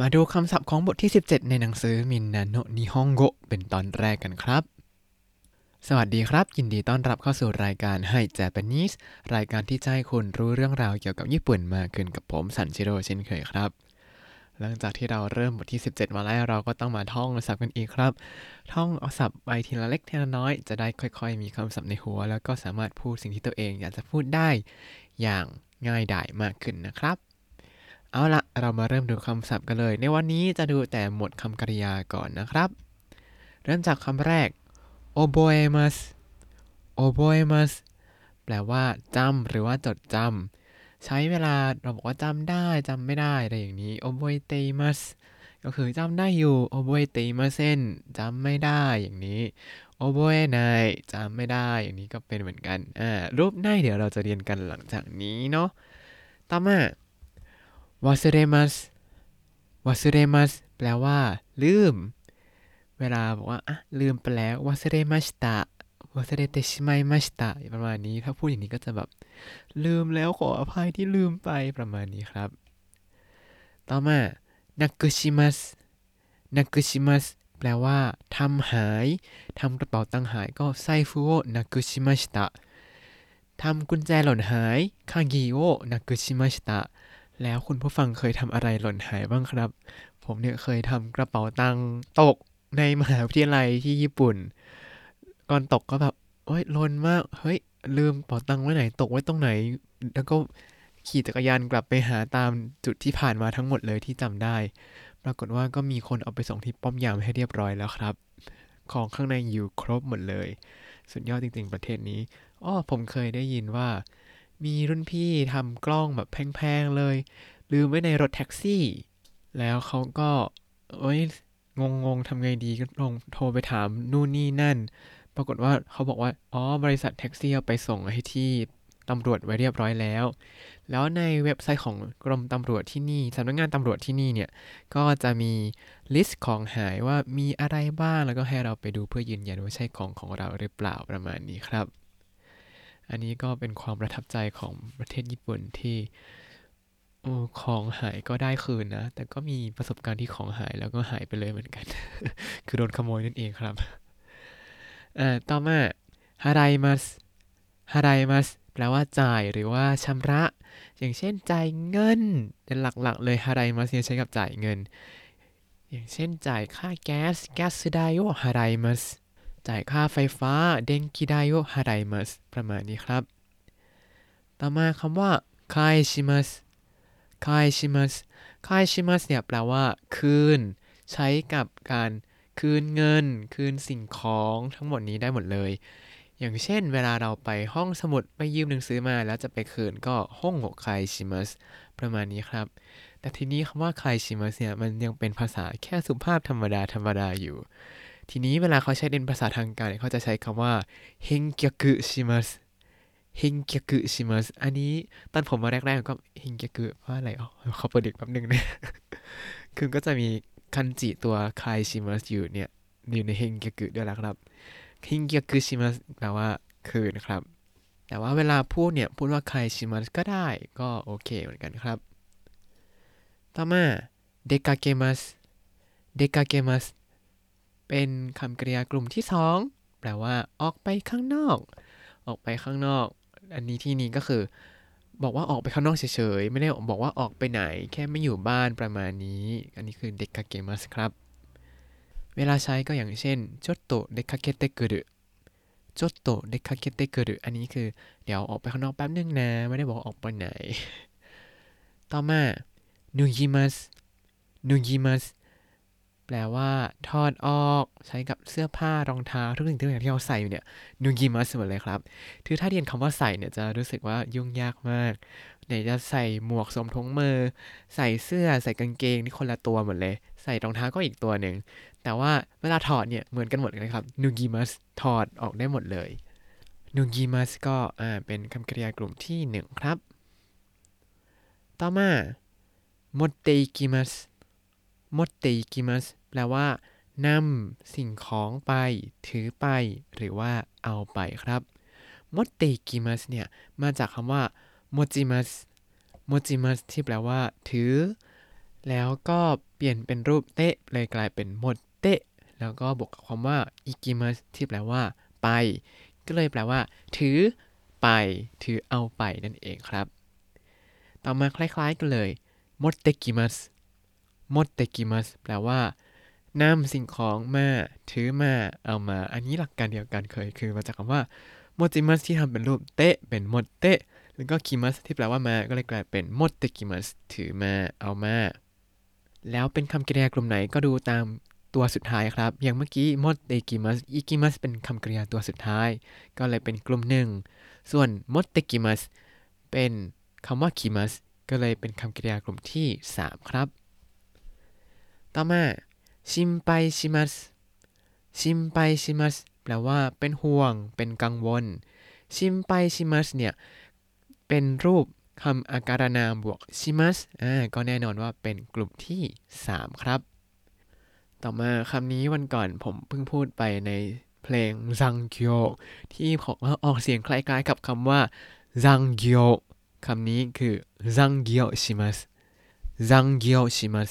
มาดูคำศัพท์ของบทที่ 17 ในหนังสือมินนาโนนิฮงโกเป็นตอนแรกกันครับ สวัสดีครับ ยินดีต้อนรับเข้าสู่รายการให้ Japanese รายการที่จะให้คุณรู้เรื่องราวเกี่ยวกับญี่ปุ่นมากขึ้นกับผมสันชิโร่เช่นเคยครับ หลังจากที่เราเริ่มบทที่ 17 มาแล้วเราก็ต้องมาท่องศัพท์กันอีกครับ ท่องเอาศัพท์ไปทีละเล็กทีละน้อยจะได้ค่อยๆ มีคำศัพท์ในหัว แล้วก็สามารถพูดสิ่งที่ตัวเองอยากจะพูดได้ อย่างง่ายดายมากขึ้นนะครับ เอาละเรามาเริ่มดูคำศัพท์กันเลย ในวันนี้จะดูแต่หมวดคำกริยาก่อนนะครับ เริ่มจากคำแรก oboemas oboemas แปลว่าจำหรือว่าจดจำใช้เวลาเราบอกว่าจำได้จำไม่ได้อะไรอย่างนี้ oboetemas ก็คือจำได้อยู่ oboetemasen จำไม่ได้อย่างนี้ oboenai จำไม่ได้อย่างนี้ก็เป็นเหมือนกันอ่ารูปหน้าเดี๋ยวเราจะเรียนกันหลังจากนี้เนาะต่อมา วาสเรมัสวาสเรมัสแปลว่า ลืม เวลาบอกว่าอะลืมไปแล้ววาสเรมาชิตะวาสเรเตชิไมมาชิตะประมาณนี้ ถ้าพูดอย่างนี้ก็จะแบบ ลืมแล้วขออภัยที่ลืมไปประมาณนี้ครับ ต่อมานักกุชิมัสนักกุชิมัสแปลว่าทำหายทำกระเป๋าตังหายก็ไซฟุโอนักกุชิมาชิตะทำกุญแจหล่นหายคากิโอนักกุชิมาชิตะ แล้วคุณผู้ฟังเคยทำอะไรหล่นหายบ้างครับ ผมเนี่ยเคยทำกระเป๋าตังค์ตกในมหาวิทยาลัยที่ญี่ปุ่น ก่อนตกก็แบบโอ๊ยหล่นมาก เฮ้ย ลืมกระเป๋าตังค์ไว้ไหน ตกไว้ตรงไหน แล้วก็ขี่จักรยานกลับไปหาตามจุดที่ผ่านมาทั้งหมดเลยที่จำได้ ปรากฏว่าก็มีคนเอาไปส่งที่ป้อมยามให้เรียบร้อยแล้วครับ ของข้างในอยู่ครบหมดเลย สุดยอดจริง ๆ ประเทศนี้ อ้อผมเคยได้ยินว่า มีรุ่นพี่ทำกล้องแบบแพงๆเลย ลืมไว้ในรถแท็กซี่ แล้วเขาก็เอ้ยงงๆทำไงดีก็ลองโทรไปถามนู่นนี่นั่น ปรากฏว่าเขาบอกว่า อ๋อบริษัทแท็กซี่เอาไปส่งให้ที่ตำรวจไว้เรียบร้อยแล้ว แล้วในเว็บไซต์ของกรมตำรวจที่นี่สำนักงานตำรวจที่นี่เนี่ย ก็จะมีลิสต์ของหายว่ามีอะไรบ้าง แล้วก็ให้เราไปดูเพื่อยืนยันว่าใช่ของของเราหรือเปล่าประมาณนี้ครับ อันนี้ก็เป็นความประทับใจของประเทศญี่ปุ่นที่ของหายก็ได้คืนนะ แต่ก็มีประสบการณ์ที่ของหายแล้วก็หายไปเลยเหมือนกัน คือโดนขโมยนั่นเองครับอ่าต่อมาฮารายมัสฮารายมัสแปลว่าจ่ายหรือว่าชำระ อย่างเช่นจ่ายเงินเป็นหลักๆ เลยฮารายมัสเนี่ยใช้กับจ่ายเงิน อย่างเช่นจ่ายค่าแก๊สแก๊สไดโอฮารายมัส จ่ายค่าไฟฟ้าเดนกิไดโอฮารายมัสประมาณนี้ครับ ต่อมาคำว่าคายชิมัสคายชิมัสคายชิมัสเนี่ยแปลว่า คืน ใช้กับการคืนเงิน คืนสิ่งของทั้งหมดนี้ได้หมดเลย อย่างเช่น เวลาเราไปห้องสมุดไปยืมหนังสือมาแล้วจะไปคืนก็ห้องโงคายชิมัสประมาณนี้ครับ แต่ทีนี้คำว่าคายชิมัสเนี่ยมันยังเป็นภาษาแค่สุภาพธรรมดาธรรมดาอยู่ ทีนี้เวลาเขาใช้เป็นภาษาทางการเขาจะใช้คำว่าเฮงเกียกุชิมัสเฮงเกียกุชิมัสอันนี้ตอนผมมาแรกๆก็เฮงเกียกุว่าอะไรอ๋อเขาเปิดดึกแป๊บนึงนะคือก็จะมีคันจิตัวคายชิมัสอยู่เนี่ยอยู่ในเฮงเกียกุด้วยละครับเฮงเกียกุชิมัสแปลว่าคืนครับ แต่ว่าเวลาพูดเนี่ยพูดว่าคายชิมัสก็ได้ก็โอเคเหมือนกันครับ ต่อมาเดกาเกมัสเดกาเกมัส เป็นคำกริยากลุ่มที่สองแปลว่า ออกไปข้างนอก ออกไปข้างนอก อันนี้ที่นี้ก็คือ บอกว่าออกไปข้างนอกเฉยๆ ไม่ได้บอกว่าออกไปไหน แค่ไม่อยู่บ้านประมาณนี้ อันนี้คือเด็กกาเกมัสครับ เวลาใช้ก็อย่างเช่นจดโตเด็กคาเกเตกุรุจดโตเด็กคาเกเตกุรุอันนี้คือ เดี๋ยวออกไปข้างนอกแป๊บนึงนะ ไม่ได้บอกออกไปไหน ต่อมานุยิมัสนุยิมัส แปลว่าถอดออกใช้กับเสื้อผ้ารองเท้าทุกสิ่งทุกอย่างที่เราใส่อยู่เนี่ยนูกิมัสหมดเลยครับคือถ้าเรียนคำว่าใส่เนี่ยจะรู้สึกว่ายุ่งยากมากไหนจะใส่หมวกสวมทงมือ ใส่เสื้อใส่กางเกงนี่คนละตัวหมดเลย ใส่รองเท้าก็อีกตัวหนึ่งแต่ว่าเวลาถอดเนี่ยเหมือนกันหมดเลยครับนูกิมัสถอดออกได้หมดเลยนูกิมัสก็อ่าเป็นคำกริยากลุ่มที่หนึ่งครับ ต่อมาโมเตกิมัส โมเตกิมัสแปลว่านำสิ่งของไป ถือไป หรือว่าเอาไปครับโมเตกิมัสเนี่ย มาจากคำว่าโมจิมัสโมจิมัสที่แปลว่า ถือ แล้วก็เปลี่ยนเป็นรูปเตะเลยกลายเป็นมดเตะ แล้วก็บวกกับคำว่าอิกิมัสที่แปลว่า ไป ก็เลยแปลว่า ถือไป ถือเอาไปนั่นเองครับ ต่อมาคล้ายๆกันเลยมดเตกิมัส มดเตกิมัสแปลว่านำสิ่งของมาถือมาเอามา อันนี้หลักการเดียวกันเคยคือมาจากคำว่าโมจิมัสที่ทำเป็นรูปเตะเป็นมดเตะแล้วก็คิมัสที่แปลว่ามาก็เลยกลายเป็นมดเตกิมัสถือมาเอามา แล้วเป็นคำกริยากลุ่มไหนก็ดูตามตัวสุดท้ายครับ อย่างเมื่อกี้มดเตกิมัสอิกิมัสเป็นคำกริยาตัวสุดท้าย ก็เลยเป็นกลุ่มหนึ่ง ส่วนมดเตกิมัสเป็นคำว่าคิมัสก็เลยเป็นคำกริยากลุ่มที่ 3 ครับ ต่อมาชิมไปชิมัสชิมไปชิมัสแปลว่าเป็นห่วง เป็นกังวล ชิมไปชิมัสเนี่ยเป็นรูปคำอาการนามบวกชิมัสอ่าก็แน่นอนว่าเป็นกลุ่มที่ 3 ครับ ต่อมาคำนี้วันก่อนผมเพิ่งพูดไปในเพลงซังเกียวที่ผมออกเสียงคล้ายๆ กับคำว่าซังเกียวคำนี้คือซังเกียวชิมัสซังเกียวชิมัส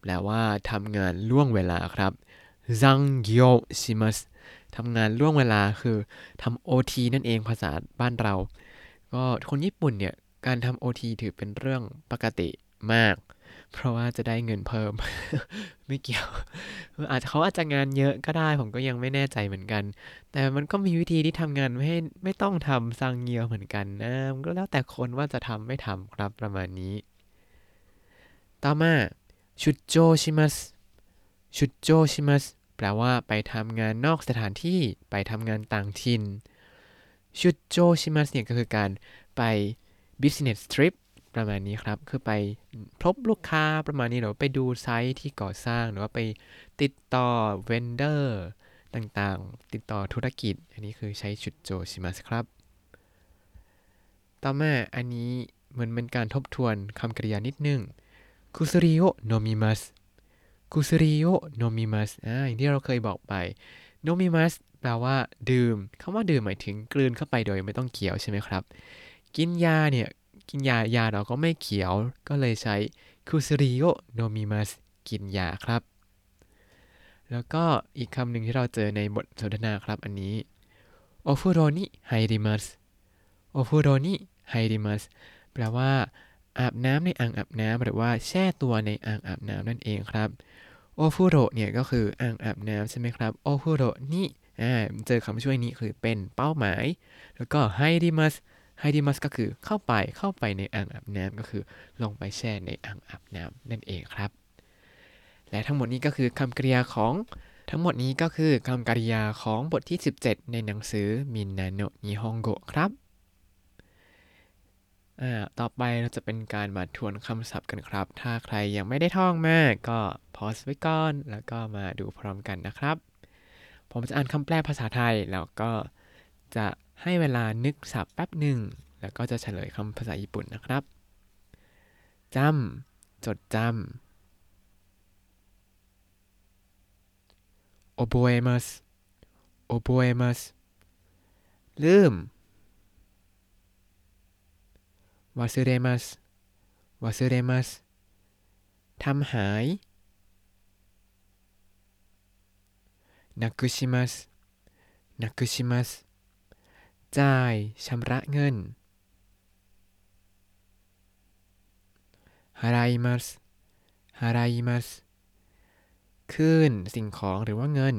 แปลว่าทำงานล่วงเวลาครับซังเกียวชิมัสทำงานล่วงเวลาคือทำโอทีนั่นเองภาษาบ้านเรา ก็คนญี่ปุ่นเนี่ย การทำโอทีถือเป็นเรื่องปกติมาก เพราะว่าจะได้เงินเพิ่ม ไม่เกี่ยว อาจจะเขาอาจจะงานเยอะก็ได้ผมก็ยังไม่แน่ใจเหมือนกัน แต่มันก็มีวิธีที่ทำงานไม่ให้ไม่ต้องทำซังเกียวเหมือนกันนะมันก็แล้วแต่คนว่าจะทำไม่ทำครับประมาณนี้ ต่อมา ชุดโจชิมัสชุดโจชิมัสแปลว่าไปทำงานนอกสถานที่ไปทำงานต่างถิ่นชุดโจชิมัสเนี่ยก็คือการไป business trip ประมาณนี้ครับ คือไปพบลูกค้าประมาณนี้หรือไปดู site ที่ก่อสร้างหรือว่าไปติดต่อ vendor ต่างๆ ติดต่อธุรกิจ อันนี้คือใช้出張しますครับ ต่อมาอันนี้เหมือนเป็นการทบทวนคำกริยานิดนึง 薬を飲みます薬を飲みますอ่าอย่างที่เราเคยบอกไป飲みますแปลว่า ดื่มคำว่าดื่มหมายถึงกลืนเข้าไปโดยไม่ต้องเคี้ยวใช่ไหมครับ กินยาเนี่ย กินยายาเราก็ไม่เคี้ยว ก็เลยใช้薬を飲みますกินยาครับ แล้วก็อีกคำหนึ่งที่เราเจอในบทสนทนาครับอันนี้お風呂に入りますお風呂に入りますแปลว่า อาบน้ำในอ่างอาบน้ำหรือว่าแช่ตัวในอ่างอาบน้ำนั่นเองครับお風呂 เนี่ยก็คืออ่างอาบน้ำใช่ไหมครับお風呂 นี่อ่าเจอคำช่วยนี้คือเป็นเป้าหมาย แล้วก็ไฮริมัสไฮริมัสก็คือเข้าไปเข้าไปในอ่างอาบน้ำก็คือลงไปแช่ในอ่างอาบน้ำนั่นเองครับ และทั้งหมดนี้ก็คือคำกริยาของทั้งหมดนี้ก็คือคำกริยาของบทที่ 17 ในหนังสือมินนาโนนิฮงโกครับ อ่าต่อไปเราจะเป็นการมาทวนคำศัพท์กันครับ ถ้าใครยังไม่ได้ท่องมากก็พอสไว้ก่อน แล้วก็มาดูพร้อมกันนะครับ ผมจะอ่านคำแปลภาษาไทย แล้วก็จะให้เวลานึกศัพท์แป๊บหนึ่ง แล้วก็จะเฉลยคำภาษาญี่ปุ่นนะครับจำจดจำ覚えます覚えますลืม วาซึเรมัสวาซึเรมัสทำหายนักกุชิมัสนักกุชิมัสจ่ายชำระเงินฮาราอิมัสฮาราอิมัสคืนสิ่งของหรือว่าเงิน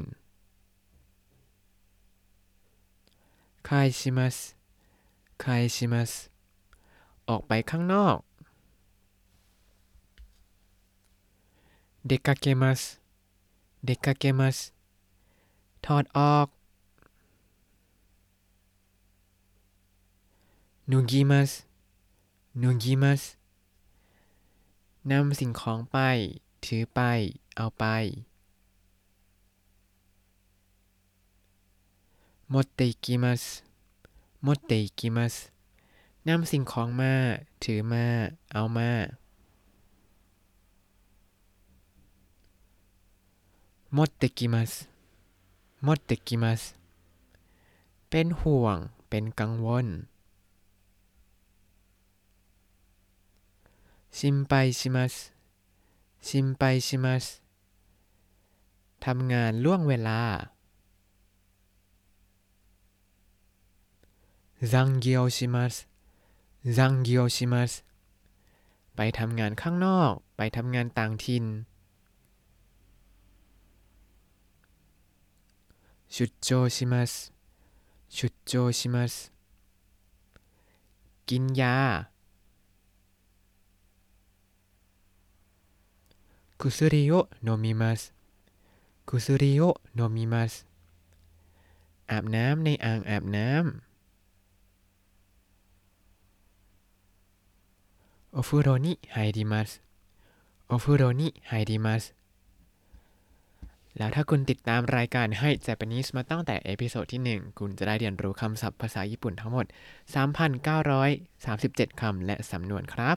คายชิมัสคายชิมัส ออกไปข้างนอก出かけます出かけますถอดออก脱ぎます脱ぎますนำสิ่งของไป ถือไป เอาไป持っていきます持っていきます นำสิ่งของมา ถือมา เอามา持ってきます持ってきますเป็นห่วง เป็นกังวล心配します ชิมไปชิมัสทำงานล่วงเวลาซังเกียวชิมัส ซังเกียวชิมัสไปทำงานข้างนอก ไปทำงานต่างถิ่น出張します出張しますกินยา薬を飲みます薬を飲みますอาบน้ำในอ่างอาบน้ำ お風呂に入りますお風呂に入りますแล้วถ้าคุณติดตามรายการให้ Japanese มาตั้งแต่เอพิโซดที่ 1 คุณจะได้เรียนรู้คำศัพท์ภาษาญี่ปุ่นทั้งหมด 3,937 คำและสำนวนครับ